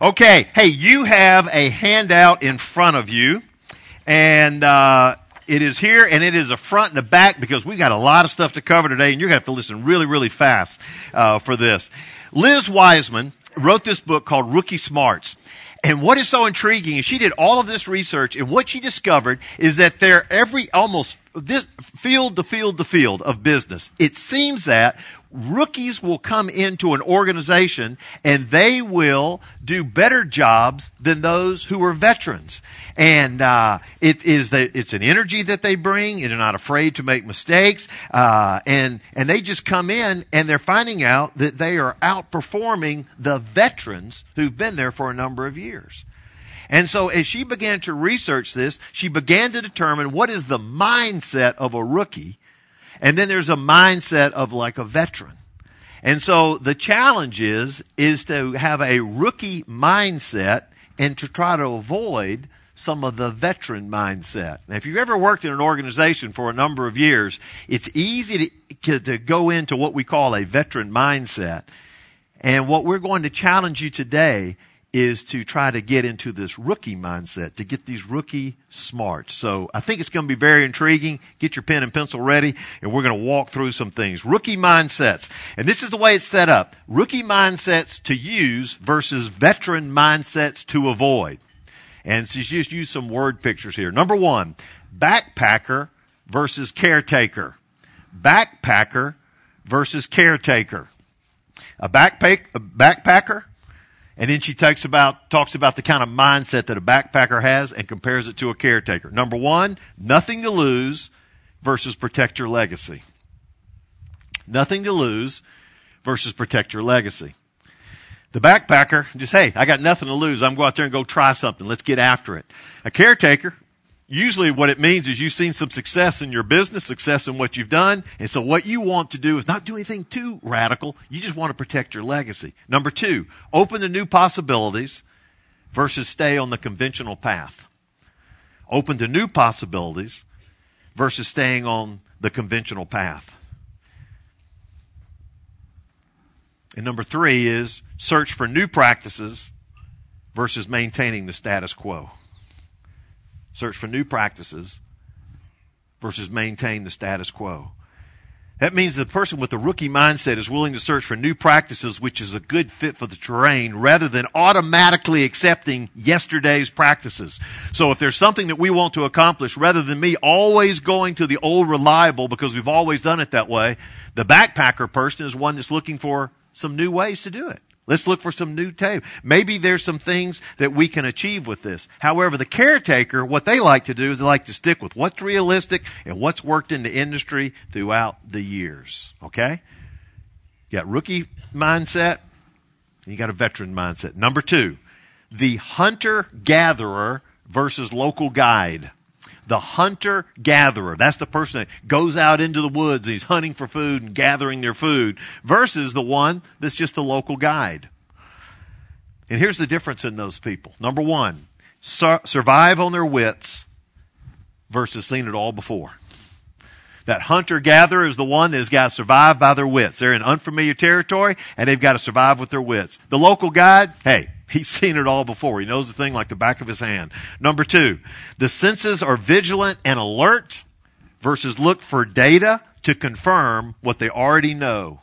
Okay, hey, you have a handout in front of you, and uh, it is here, and it is a front and a back because we've got a lot of stuff to cover today, and you're going to have to listen really, really fast uh, for this. Liz Wiseman wrote this book called Rookie Smarts. And what is so intriguing is she did all of this research, and what she discovered is that there every almost this field to field to field of business. It seems that rookies will come into an organization and they will do better jobs than those who are veterans. And uh, it is it's an energy that they bring, and they're not afraid to make mistakes. Uh, and and they just come in and they're finding out that they are outperforming the veterans who've been there for a number of years. And so as she began to research this, she began to determine what is the mindset of a rookie and then there's a mindset of like a veteran. And so the challenge is, is to have a rookie mindset and to try to avoid some of the veteran mindset. Now, if you've ever worked in an organization for a number of years, it's easy to, to go into what we call a veteran mindset. And what we're going to challenge you today is to try to get into this rookie mindset, to get these rookie smarts. So I think it's going to be very intriguing. Get your pen and pencil ready, and we're going to walk through some things. Rookie mindsets. And this is the way it's set up. Rookie mindsets to use versus veteran mindsets to avoid. And so just use some word pictures here. Number one, backpacker versus caretaker. Backpacker versus caretaker. A, backpack, a backpacker and then she talks about, talks about the kind of mindset that a backpacker has and compares it to a caretaker. Number one, nothing to lose versus protect your legacy. Nothing to lose versus protect your legacy. The backpacker, just, hey, I got nothing to lose. I'm going out there and go try something. Let's get after it. A caretaker, usually what it means is you've seen some success in your business, success in what you've done. And so what you want to do is not do anything too radical. You just want to protect your legacy. Number two, open to new possibilities versus stay on the conventional path. Open to new possibilities versus staying on the conventional path. And number three is search for new practices versus maintaining the status quo search for new practices versus maintain the status quo. That means the person with the rookie mindset is willing to search for new practices, which is a good fit for the terrain, rather than automatically accepting yesterday's practices. So if there's something that we want to accomplish, rather than me always going to the old reliable because we've always done it that way, the backpacker person is one that's looking for some new ways to do it. Let's look for some new tape. Maybe there's some things that we can achieve with this. However, the caretaker, what they like to do is they like to stick with what's realistic and what's worked in the industry throughout the years. Okay? You got rookie mindset, you got a veteran mindset. Number two, the hunter gatherer versus local guide the hunter gatherer. That's the person that goes out into the woods and he's hunting for food and gathering their food versus the one that's just a local guide. And here's the difference in those people. Number one, sur- survive on their wits versus seen it all before. That hunter gatherer is the one that has got to survive by their wits. They're in unfamiliar territory and they've got to survive with their wits. The local guide, hey, He's seen it all before. He knows the thing like the back of his hand. Number two, the senses are vigilant and alert versus look for data to confirm what they already know.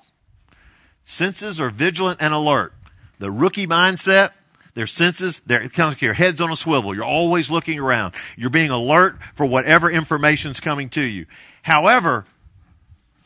Senses are vigilant and alert. The rookie mindset, their senses, their, it comes like your head's on a swivel. You're always looking around. You're being alert for whatever information's coming to you. However,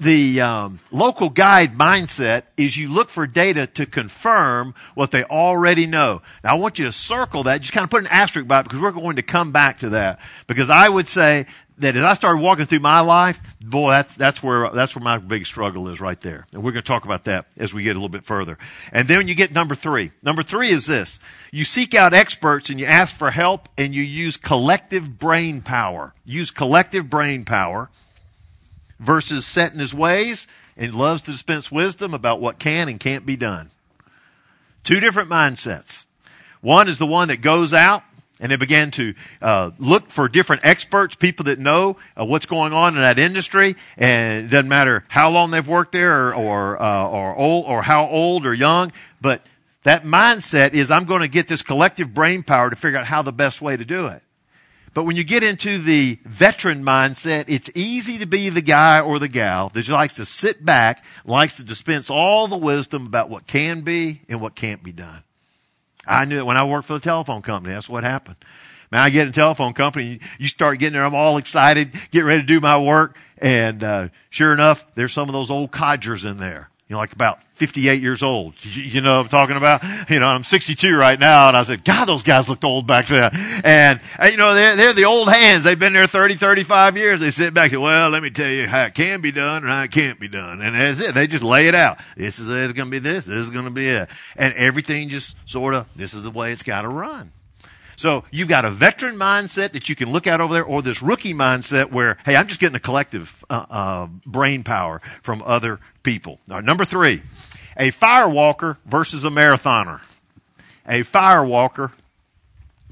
the um, local guide mindset is you look for data to confirm what they already know. Now, I want you to circle that, just kind of put an asterisk by it because we're going to come back to that. Because I would say that as I started walking through my life, boy, that's, that's where, that's where my big struggle is right there. And we're going to talk about that as we get a little bit further. And then you get number three. Number three is this. You seek out experts and you ask for help and you use collective brain power. Use collective brain power versus set in his ways and loves to dispense wisdom about what can and can't be done. Two different mindsets. One is the one that goes out and they begin to uh, look for different experts, people that know uh, what's going on in that industry, and it doesn't matter how long they've worked there or or, uh, or old or how old or young, but That mindset is I'm going to get this collective brain power to figure out how the best way to do it. But when you get into the veteran mindset, it's easy to be the guy or the gal that just likes to sit back, likes to dispense all the wisdom about what can be and what can't be done. I knew it when I worked for the telephone company. That's what happened. Man, I get in a telephone company, you start getting there, I'm all excited, getting ready to do my work, and uh, sure enough, there's some of those old codgers in there you know, like about 58 years old. You know I'm talking about? You know, I'm 62 right now, and I said, God, those guys looked old back then. And, and you know, they're, they're the old hands. They've been there 30, 35 years. They sit back and say, well, let me tell you how it can be done and how it can't be done. And that's it. They just lay it out. This is going to be this. This is going to be it. And everything just sort of, this is the way it's got to run. So you've got a veteran mindset that you can look at over there, or this rookie mindset where, hey, I'm just getting a collective uh, uh, brain power from other people. number three, a firewalker versus a marathoner. A firewalker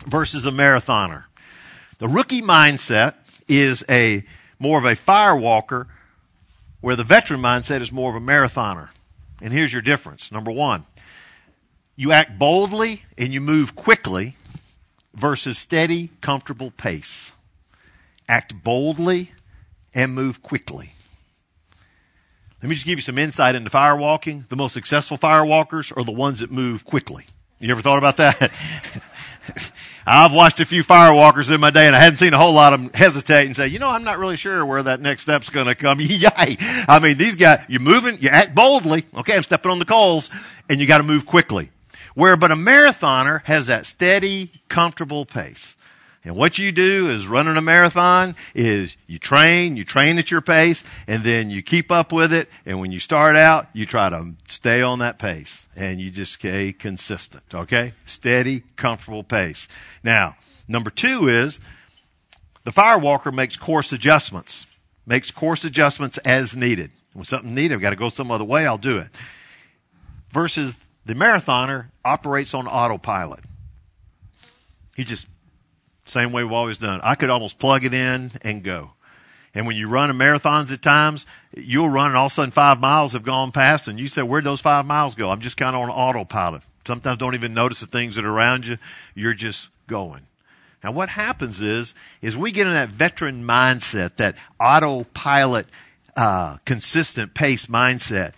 versus a marathoner. The rookie mindset is a more of a firewalker, where the veteran mindset is more of a marathoner. And here's your difference. Number one, you act boldly and you move quickly versus steady, comfortable pace. Act boldly and move quickly. Let me just give you some insight into firewalking. The most successful firewalkers are the ones that move quickly. You ever thought about that? I've watched a few firewalkers in my day and I hadn't seen a whole lot of them hesitate and say, you know, I'm not really sure where that next step's going to come. Yay. I mean, these guys, you're moving, you act boldly. Okay, I'm stepping on the coals and you got to move quickly. Where but a marathoner has that steady, comfortable pace. And what you do is running a marathon is you train, you train at your pace, and then you keep up with it. And when you start out, you try to stay on that pace and you just stay consistent. Okay? Steady, comfortable pace. Now, number two is the firewalker makes course adjustments, makes course adjustments as needed. When something needed, I've got to go some other way, I'll do it. Versus the marathoner operates on autopilot. He just, same way we've always done. I could almost plug it in and go. And when you run a marathons at times, you'll run and all of a sudden five miles have gone past and you say, where'd those five miles go? I'm just kind of on autopilot. Sometimes don't even notice the things that are around you. You're just going. Now what happens is, is we get in that veteran mindset, that autopilot, uh, consistent pace mindset.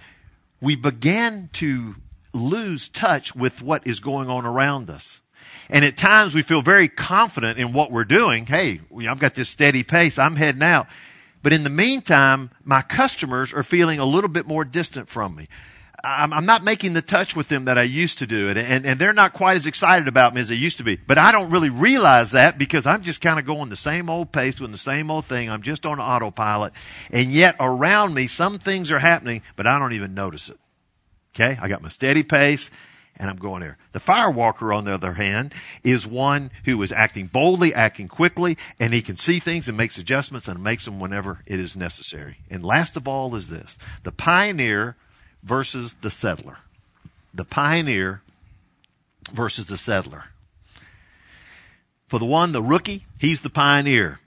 We begin to lose touch with what is going on around us. And at times we feel very confident in what we're doing. Hey, I've got this steady pace. I'm heading out. But in the meantime, my customers are feeling a little bit more distant from me. I'm, I'm not making the touch with them that I used to do. And, and, and they're not quite as excited about me as they used to be. But I don't really realize that because I'm just kind of going the same old pace, doing the same old thing. I'm just on autopilot. And yet around me, some things are happening, but I don't even notice it. Okay, I got my steady pace and I'm going there. The firewalker, on the other hand, is one who is acting boldly, acting quickly, and he can see things and makes adjustments and makes them whenever it is necessary. And last of all is this the pioneer versus the settler. The pioneer versus the settler. For the one, the rookie, he's the pioneer.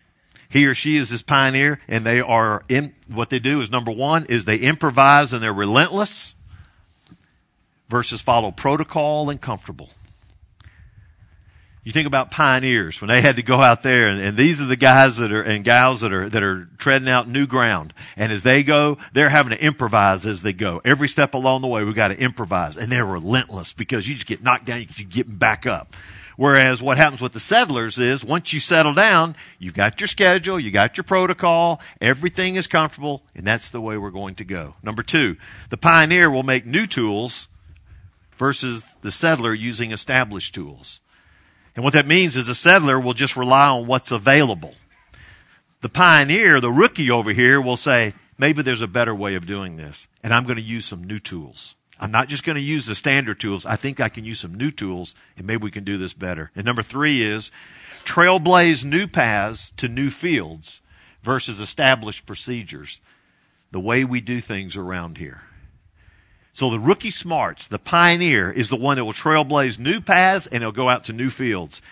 He or she is this pioneer, and they are in what they do is number one is they improvise and they're relentless versus follow protocol and comfortable. You think about pioneers when they had to go out there and, and, these are the guys that are and gals that are that are treading out new ground. And as they go, they're having to improvise as they go. Every step along the way, we've got to improvise. And they're relentless because you just get knocked down, you getting back up. Whereas what happens with the settlers is once you settle down, you've got your schedule, you got your protocol, everything is comfortable, and that's the way we're going to go. Number two, the pioneer will make new tools versus the settler using established tools. And what that means is the settler will just rely on what's available. The pioneer, the rookie over here will say, maybe there's a better way of doing this, and I'm going to use some new tools. I'm not just going to use the standard tools. I think I can use some new tools, and maybe we can do this better. And number three is trailblaze new paths to new fields versus established procedures. The way we do things around here. So the rookie smarts, the pioneer, is the one that will trailblaze new paths and he'll go out to new fields.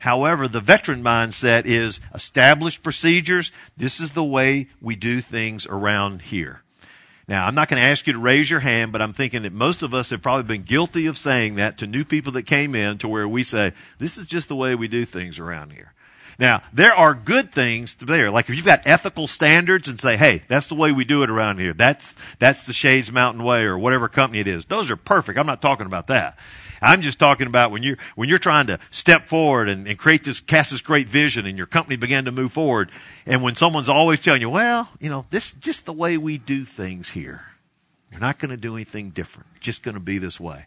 However, the veteran mindset is established procedures. This is the way we do things around here. Now, I'm not going to ask you to raise your hand, but I'm thinking that most of us have probably been guilty of saying that to new people that came in to where we say, this is just the way we do things around here. Now, there are good things there. Like if you've got ethical standards and say, hey, that's the way we do it around here. That's, that's the Shades Mountain Way or whatever company it is. Those are perfect. I'm not talking about that. I'm just talking about when you're, when you're trying to step forward and, and create this, cast this great vision and your company began to move forward. And when someone's always telling you, well, you know, this just the way we do things here. You're not going to do anything different. Just going to be this way.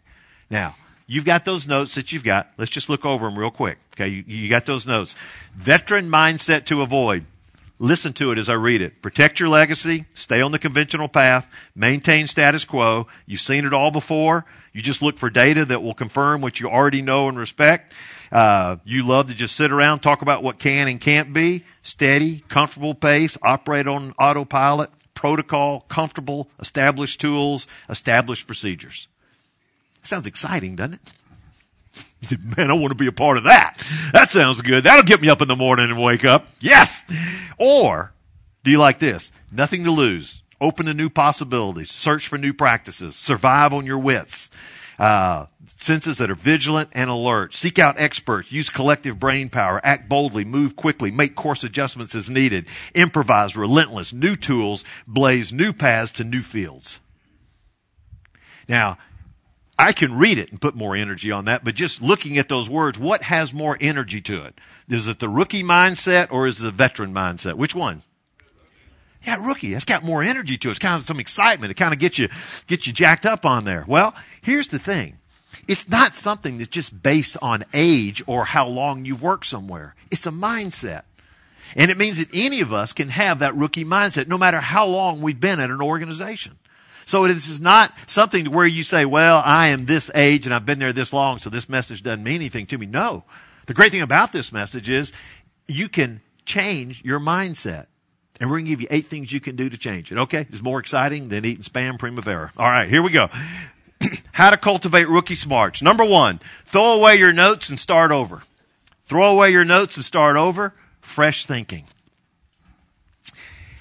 Now, you've got those notes that you've got. Let's just look over them real quick. Okay. You, you got those notes. Veteran mindset to avoid. Listen to it as I read it. Protect your legacy. Stay on the conventional path. Maintain status quo. You've seen it all before. You just look for data that will confirm what you already know and respect. Uh, you love to just sit around, talk about what can and can't be. Steady, comfortable pace, operate on autopilot, protocol, comfortable, established tools, established procedures. Sounds exciting, doesn't it? Said, man, I want to be a part of that. That sounds good. That'll get me up in the morning and wake up. Yes. Or do you like this? Nothing to lose open to new possibilities, search for new practices, survive on your wits. Uh, senses that are vigilant and alert. Seek out experts. Use collective brain power. Act boldly. Move quickly. Make course adjustments as needed. Improvise. Relentless. New tools. Blaze new paths to new fields. Now, I can read it and put more energy on that, but just looking at those words, what has more energy to it? Is it the rookie mindset or is it the veteran mindset? Which one? Yeah, rookie. That's got more energy to it. It's kind of some excitement. It kind of gets you, gets you jacked up on there. Well, here's the thing. It's not something that's just based on age or how long you've worked somewhere. It's a mindset. And it means that any of us can have that rookie mindset no matter how long we've been at an organization. So this is not something where you say, well, I am this age and I've been there this long, so this message doesn't mean anything to me. No. The great thing about this message is you can change your mindset. And we're going to give you eight things you can do to change it. Okay? It's more exciting than eating spam primavera. All right, here we go. How to cultivate rookie smarts. Number one, throw away your notes and start over. Throw away your notes and start over. Fresh thinking.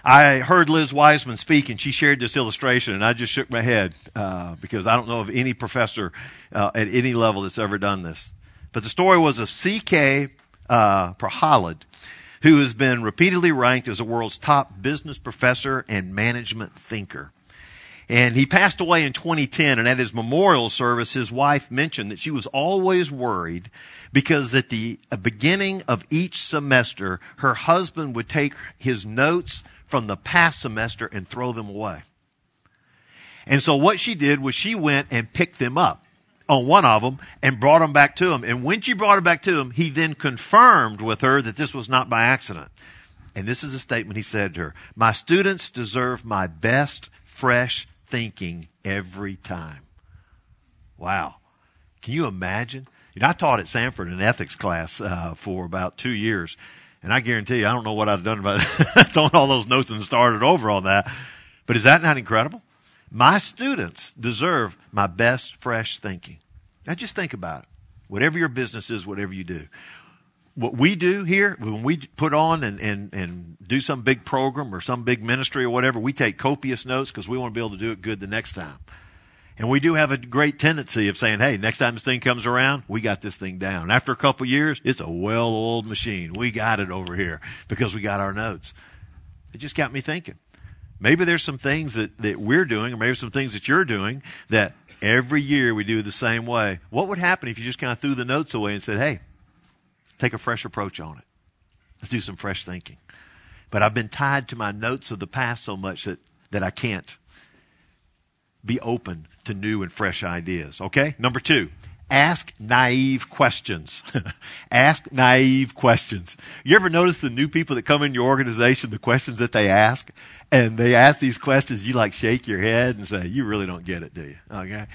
I heard Liz Wiseman speak, and she shared this illustration, and I just shook my head uh, because I don't know of any professor uh, at any level that's ever done this. But the story was of C.K. Uh, Prahalad, who has been repeatedly ranked as the world's top business professor and management thinker. And he passed away in 2010, and at his memorial service, his wife mentioned that she was always worried because at the beginning of each semester, her husband would take his notes from the past semester and throw them away. And so what she did was she went and picked them up on one of them and brought them back to him. And when she brought it back to him, he then confirmed with her that this was not by accident. And this is a statement he said to her My students deserve my best, fresh thinking every time. Wow. Can you imagine? You know, I taught at Samford an ethics class uh, for about two years. And I guarantee you, I don't know what I'd have done about throwing all those notes and started over on that. But is that not incredible? My students deserve my best fresh thinking. Now just think about it. Whatever your business is, whatever you do. What we do here, when we put on and, and, and do some big program or some big ministry or whatever, we take copious notes because we want to be able to do it good the next time. And we do have a great tendency of saying, hey, next time this thing comes around, we got this thing down. After a couple years, it's a well oiled machine. We got it over here because we got our notes. It just got me thinking. Maybe there's some things that, that we're doing, or maybe some things that you're doing that every year we do the same way. What would happen if you just kind of threw the notes away and said, hey, take a fresh approach on it? Let's do some fresh thinking. But I've been tied to my notes of the past so much that, that I can't be open to new and fresh ideas. Okay? Number two, ask naive questions. ask naive questions. You ever notice the new people that come in your organization, the questions that they ask? And they ask these questions, you like shake your head and say, you really don't get it, do you? Okay?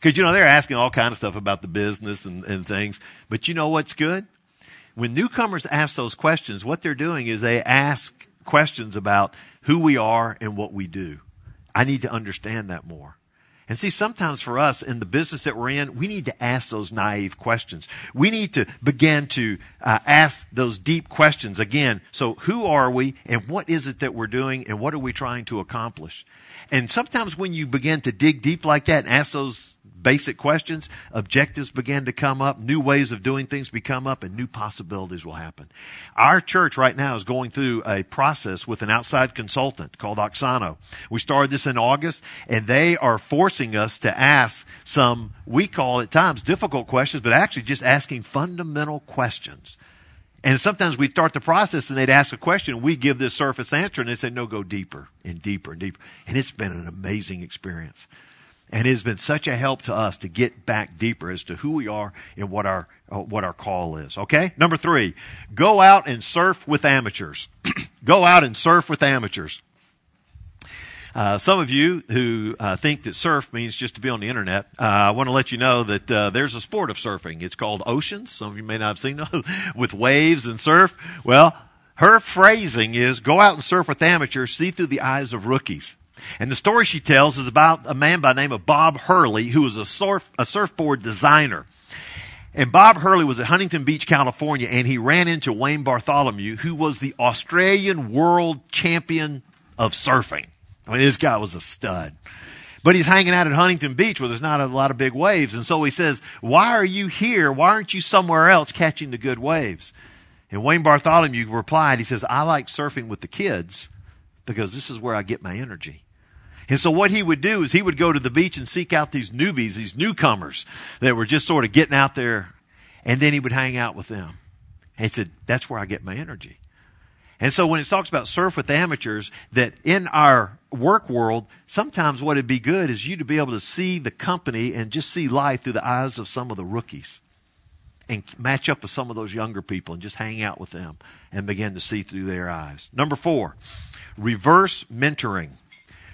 Because, you know, they're asking all kind of stuff about the business and, and things. But you know what's good? When newcomers ask those questions, what they're doing is they ask questions about who we are and what we do. I need to understand that more. And see, sometimes for us in the business that we're in, we need to ask those naive questions. We need to begin to uh, ask those deep questions again. So who are we and what is it that we're doing and what are we trying to accomplish? And sometimes when you begin to dig deep like that and ask those basic questions, objectives begin to come up, new ways of doing things become up, and new possibilities will happen. Our church right now is going through a process with an outside consultant called Auxano. We started this in August, and they are forcing us to ask some, we call at times difficult questions, but actually just asking fundamental questions. And sometimes we start the process and they'd ask a question, we give this surface answer, and they say, no, go deeper and deeper and deeper. And it's been an amazing experience. And it has been such a help to us to get back deeper as to who we are and what our uh, what our call is. Okay? Number 3, go out and surf with amateurs. go out and surf with amateurs. Uh, some of you who uh, think that surf means just to be on the internet, uh, I want to let you know that uh, there's a sport of surfing. It's called oceans. Some of you may not have seen it with waves and surf. Well, her phrasing is go out and surf with amateurs, see through the eyes of rookies. And the story she tells is about a man by the name of Bob Hurley, who was a, surf, a surfboard designer. And Bob Hurley was at Huntington Beach, California, and he ran into Wayne Bartholomew, who was the Australian world champion of surfing. I mean, this guy was a stud. But he's hanging out at Huntington Beach where there's not a lot of big waves. And so he says, Why are you here? Why aren't you somewhere else catching the good waves? And Wayne Bartholomew replied, He says, I like surfing with the kids because this is where I get my energy. And so what he would do is he would go to the beach and seek out these newbies, these newcomers that were just sort of getting out there, and then he would hang out with them. And he said, that's where I get my energy. And so when it talks about surf with amateurs, that in our work world, sometimes what would be good is you to be able to see the company and just see life through the eyes of some of the rookies and match up with some of those younger people and just hang out with them and begin to see through their eyes. Number four, reverse mentoring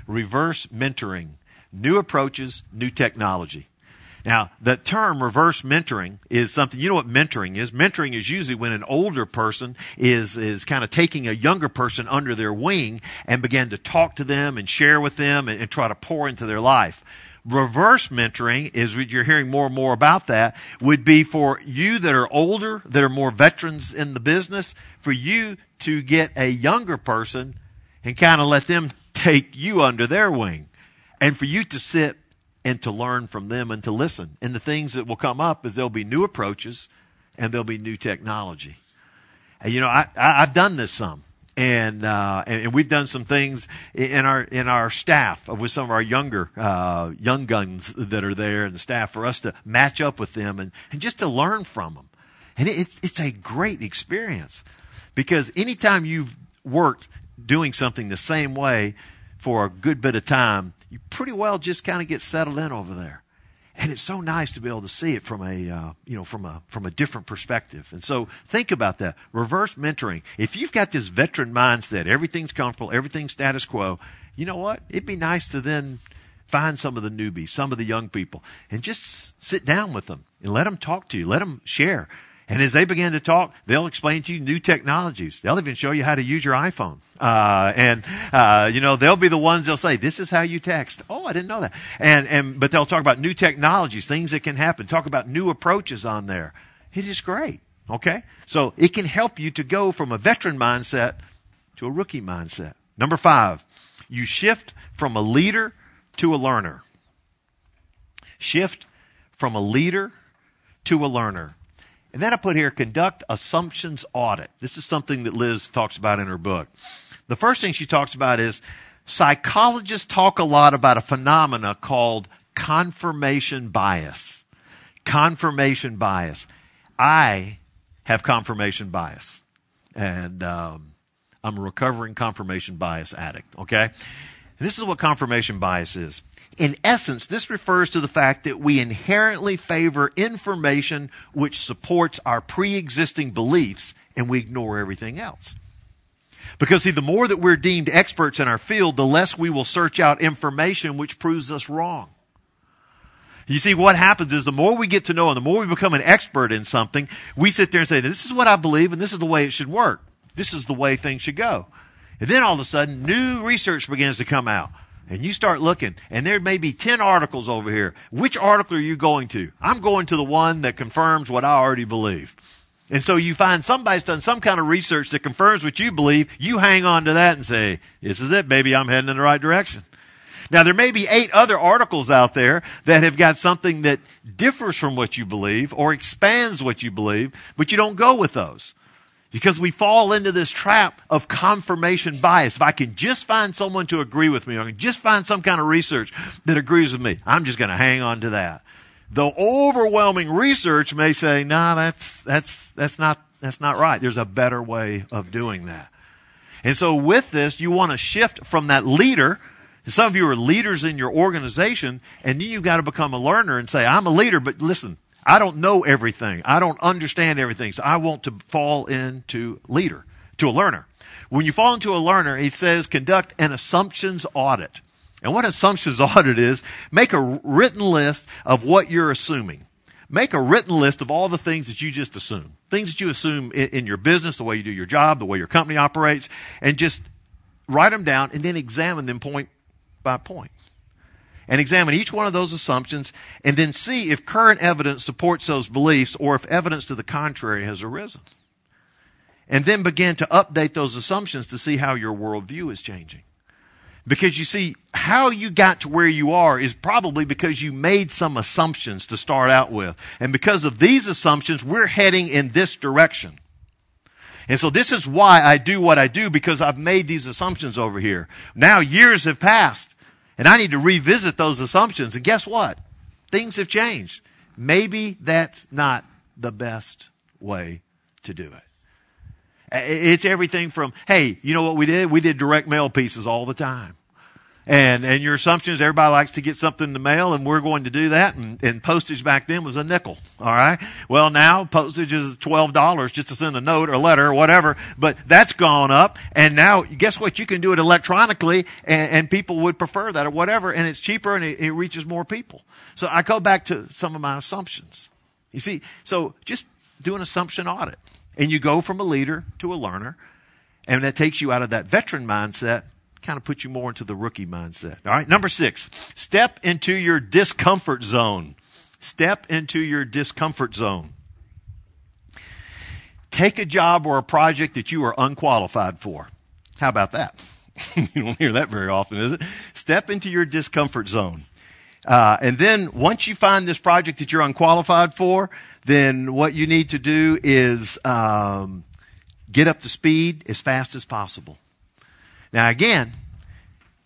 reverse mentoring, new approaches, new technology. Now, the term reverse mentoring is something, you know what mentoring is? Mentoring is usually when an older person is, is kind of taking a younger person under their wing and begin to talk to them and share with them and, and try to pour into their life. Reverse mentoring is what you're hearing more and more about that would be for you that are older, that are more veterans in the business, for you to get a younger person and kind of let them take you under their wing and for you to sit and to learn from them and to listen. And the things that will come up is there'll be new approaches and there'll be new technology. And, you know, I, I, have done this some. And, uh, and, and we've done some things in our in our staff with some of our younger uh, young guns that are there and the staff for us to match up with them and, and just to learn from them. And it, it's it's a great experience because anytime you've worked doing something the same way for a good bit of time, you pretty well just kind of get settled in over there. And it's so nice to be able to see it from a, uh, you know, from a, from a different perspective. And so think about that. Reverse mentoring. If you've got this veteran mindset, everything's comfortable, everything's status quo, you know what? It'd be nice to then find some of the newbies, some of the young people, and just sit down with them and let them talk to you. Let them share. And as they begin to talk, they'll explain to you new technologies. They'll even show you how to use your iPhone. Uh, and, uh, you know, they'll be the ones they'll say, this is how you text. Oh, I didn't know that. And, and, but they'll talk about new technologies, things that can happen, talk about new approaches on there. It is great. Okay? So it can help you to go from a veteran mindset to a rookie mindset. Number five, you shift from a leader to a learner. Shift from a leader to a learner. And then I put here conduct assumptions audit. This is something that Liz talks about in her book. The first thing she talks about is psychologists talk a lot about a phenomena called confirmation bias. Confirmation bias. I have confirmation bias. And um, I'm a recovering confirmation bias addict, okay? And this is what confirmation bias is. In essence, this refers to the fact that we inherently favor information which supports our pre-existing beliefs and we ignore everything else. Because see, the more that we're deemed experts in our field, the less we will search out information which proves us wrong. You see, what happens is the more we get to know and the more we become an expert in something, we sit there and say, this is what I believe and this is the way it should work. This is the way things should go. And then all of a sudden, new research begins to come out and you start looking, and there may be 10 articles over here. Which article are you going to? I'm going to the one that confirms what I already believe. And so you find somebody's done some kind of research that confirms what you believe. You hang on to that and say, this is it, baby. I'm heading in the right direction. Now there may be eight other articles out there that have got something that differs from what you believe or expands what you believe, but you don't go with those. Because we fall into this trap of confirmation bias. If I can just find someone to agree with me, or I can just find some kind of research that agrees with me, I'm just going to hang on to that. The overwhelming research may say, "No, nah, that's that's that's not that's not right. There's a better way of doing that." And so, with this, you want to shift from that leader. Some of you are leaders in your organization, and then you've got to become a learner and say, "I'm a leader, but listen, I don't know everything. I don't understand everything. So I want to fall into leader, to a learner. When you fall into a learner, he says conduct an assumptions audit. And what assumptions audit is, make a written list of what you're assuming. Make a written list of all the things that you just assume. Things that you assume in, in your business, the way you do your job, the way your company operates, and just write them down and then examine them point by point and examine each one of those assumptions and then see if current evidence supports those beliefs or if evidence to the contrary has arisen. And then begin to update those assumptions to see how your worldview is changing. Because you see, how you got to where you are is probably because you made some assumptions to start out with. And because of these assumptions, we're heading in this direction. And so this is why I do what I do because I've made these assumptions over here. Now years have passed. And I need to revisit those assumptions. And guess what? Things have changed. Maybe that's not the best way to do it. It's everything from, hey, you know what we did? We did direct mail pieces all the time. And, and your assumption is everybody likes to get something in the mail and we're going to do that. And, and postage back then was a nickel. All right. Well, now postage is $12 just to send a note or letter or whatever, but that's gone up. And now guess what? You can do it electronically and, and people would prefer that or whatever. And it's cheaper and it, it reaches more people. So I go back to some of my assumptions. You see, so just do an assumption audit and you go from a leader to a learner and that takes you out of that veteran mindset kind of put you more into the rookie mindset. All right. Number six, step into your discomfort zone. Step into your discomfort zone. Take a job or a project that you are unqualified for. How about that? you don't hear that very often, is it? Step into your discomfort zone. Uh, and then once you find this project that you're unqualified for, then what you need to do is um, get up to speed as fast as possible. Now, again,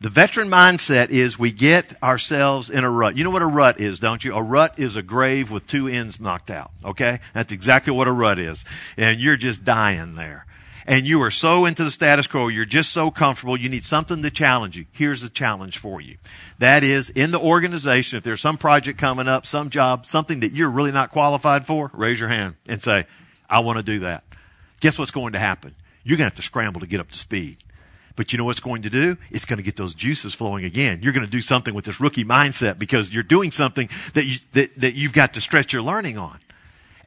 the veteran mindset is we get ourselves in a rut. You know what a rut is, don't you? A rut is a grave with two ends knocked out. Okay? That's exactly what a rut is. And you're just dying there. And you are so into the status quo, you're just so comfortable, you need something to challenge you. Here's the challenge for you. That is, in the organization, if there's some project coming up, some job, something that you're really not qualified for, raise your hand and say, I want to do that. Guess what's going to happen? You're going to have to scramble to get up to speed. But you know what's going to do? It's going to get those juices flowing again. You're going to do something with this rookie mindset because you're doing something that, you, that, that you've got to stretch your learning on.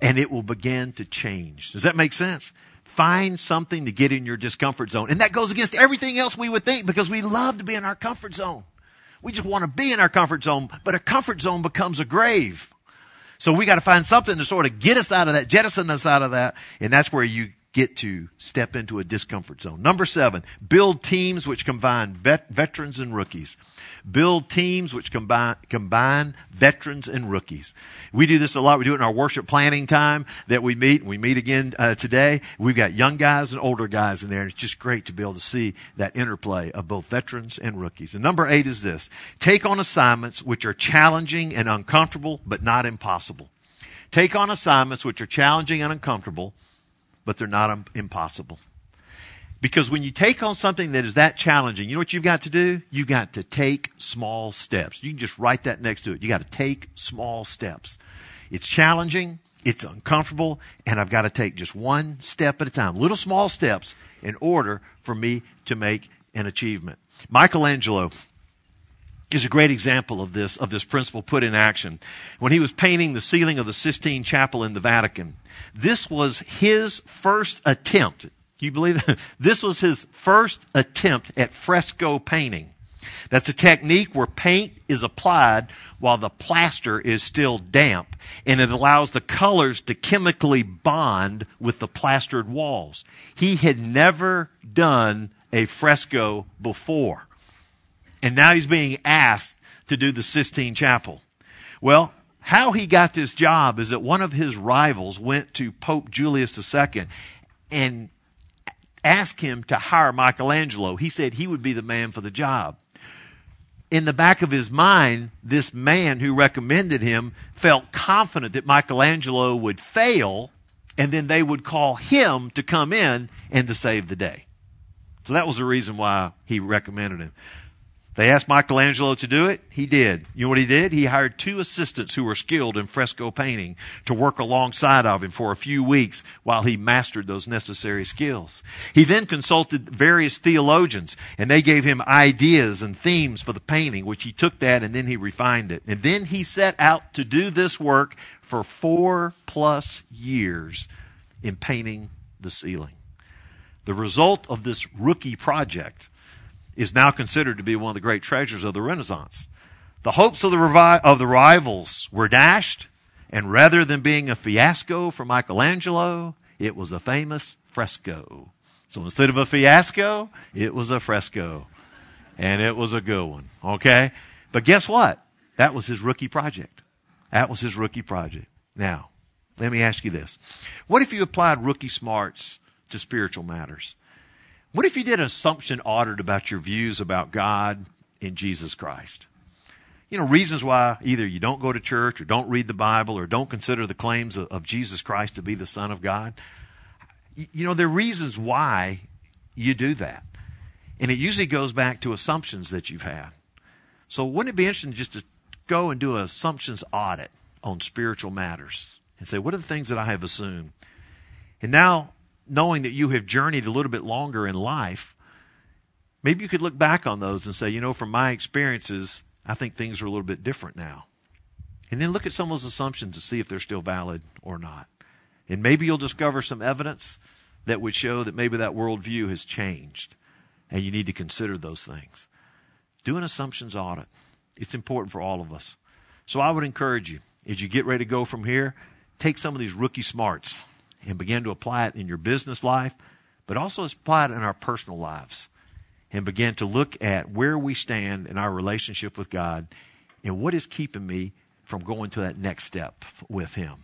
And it will begin to change. Does that make sense? Find something to get in your discomfort zone. And that goes against everything else we would think because we love to be in our comfort zone. We just want to be in our comfort zone, but a comfort zone becomes a grave. So we got to find something to sort of get us out of that, jettison us out of that. And that's where you get to step into a discomfort zone. Number seven, build teams which combine vet- veterans and rookies. Build teams which combine, combine veterans and rookies. We do this a lot. We do it in our worship planning time that we meet. We meet again uh, today. We've got young guys and older guys in there. And it's just great to be able to see that interplay of both veterans and rookies. And number eight is this. Take on assignments which are challenging and uncomfortable, but not impossible. Take on assignments which are challenging and uncomfortable, but they're not impossible. Because when you take on something that is that challenging, you know what you've got to do? You've got to take small steps. You can just write that next to it. You got to take small steps. It's challenging. It's uncomfortable. And I've got to take just one step at a time, little small steps in order for me to make an achievement. Michelangelo is a great example of this, of this principle put in action. When he was painting the ceiling of the Sistine Chapel in the Vatican, this was his first attempt. You believe that? This was his first attempt at fresco painting. That's a technique where paint is applied while the plaster is still damp, and it allows the colors to chemically bond with the plastered walls. He had never done a fresco before, and now he's being asked to do the Sistine Chapel. Well, how he got this job is that one of his rivals went to Pope Julius II and asked him to hire Michelangelo. He said he would be the man for the job in the back of his mind, this man who recommended him felt confident that Michelangelo would fail and then they would call him to come in and to save the day. So that was the reason why he recommended him. They asked Michelangelo to do it. He did. You know what he did? He hired two assistants who were skilled in fresco painting to work alongside of him for a few weeks while he mastered those necessary skills. He then consulted various theologians and they gave him ideas and themes for the painting, which he took that and then he refined it. And then he set out to do this work for four plus years in painting the ceiling. The result of this rookie project is now considered to be one of the great treasures of the Renaissance. The hopes of the, revi- of the rivals were dashed, and rather than being a fiasco for Michelangelo, it was a famous fresco. So instead of a fiasco, it was a fresco. And it was a good one. Okay? But guess what? That was his rookie project. That was his rookie project. Now, let me ask you this. What if you applied rookie smarts to spiritual matters? What if you did an assumption audit about your views about God in Jesus Christ? You know, reasons why either you don't go to church or don't read the Bible or don't consider the claims of, of Jesus Christ to be the Son of God. You know, there are reasons why you do that. And it usually goes back to assumptions that you've had. So wouldn't it be interesting just to go and do an assumptions audit on spiritual matters and say, what are the things that I have assumed? And now knowing that you have journeyed a little bit longer in life, maybe you could look back on those and say, you know, from my experiences, I think things are a little bit different now. And then look at some of those assumptions to see if they're still valid or not. And maybe you'll discover some evidence that would show that maybe that worldview has changed. And you need to consider those things. Do an assumptions audit. It's important for all of us. So I would encourage you, as you get ready to go from here, take some of these rookie smarts and begin to apply it in your business life, but also apply it in our personal lives and begin to look at where we stand in our relationship with God and what is keeping me from going to that next step with Him.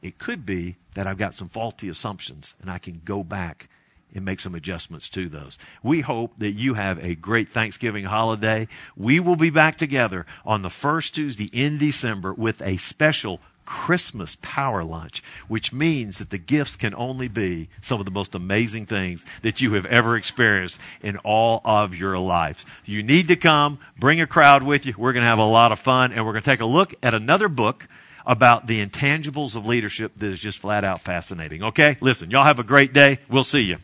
It could be that I've got some faulty assumptions and I can go back and make some adjustments to those. We hope that you have a great Thanksgiving holiday. We will be back together on the first Tuesday in December with a special Christmas power lunch, which means that the gifts can only be some of the most amazing things that you have ever experienced in all of your lives. You need to come, bring a crowd with you. We're going to have a lot of fun, and we're going to take a look at another book about the intangibles of leadership that is just flat out fascinating. Okay? Listen, y'all have a great day. We'll see you.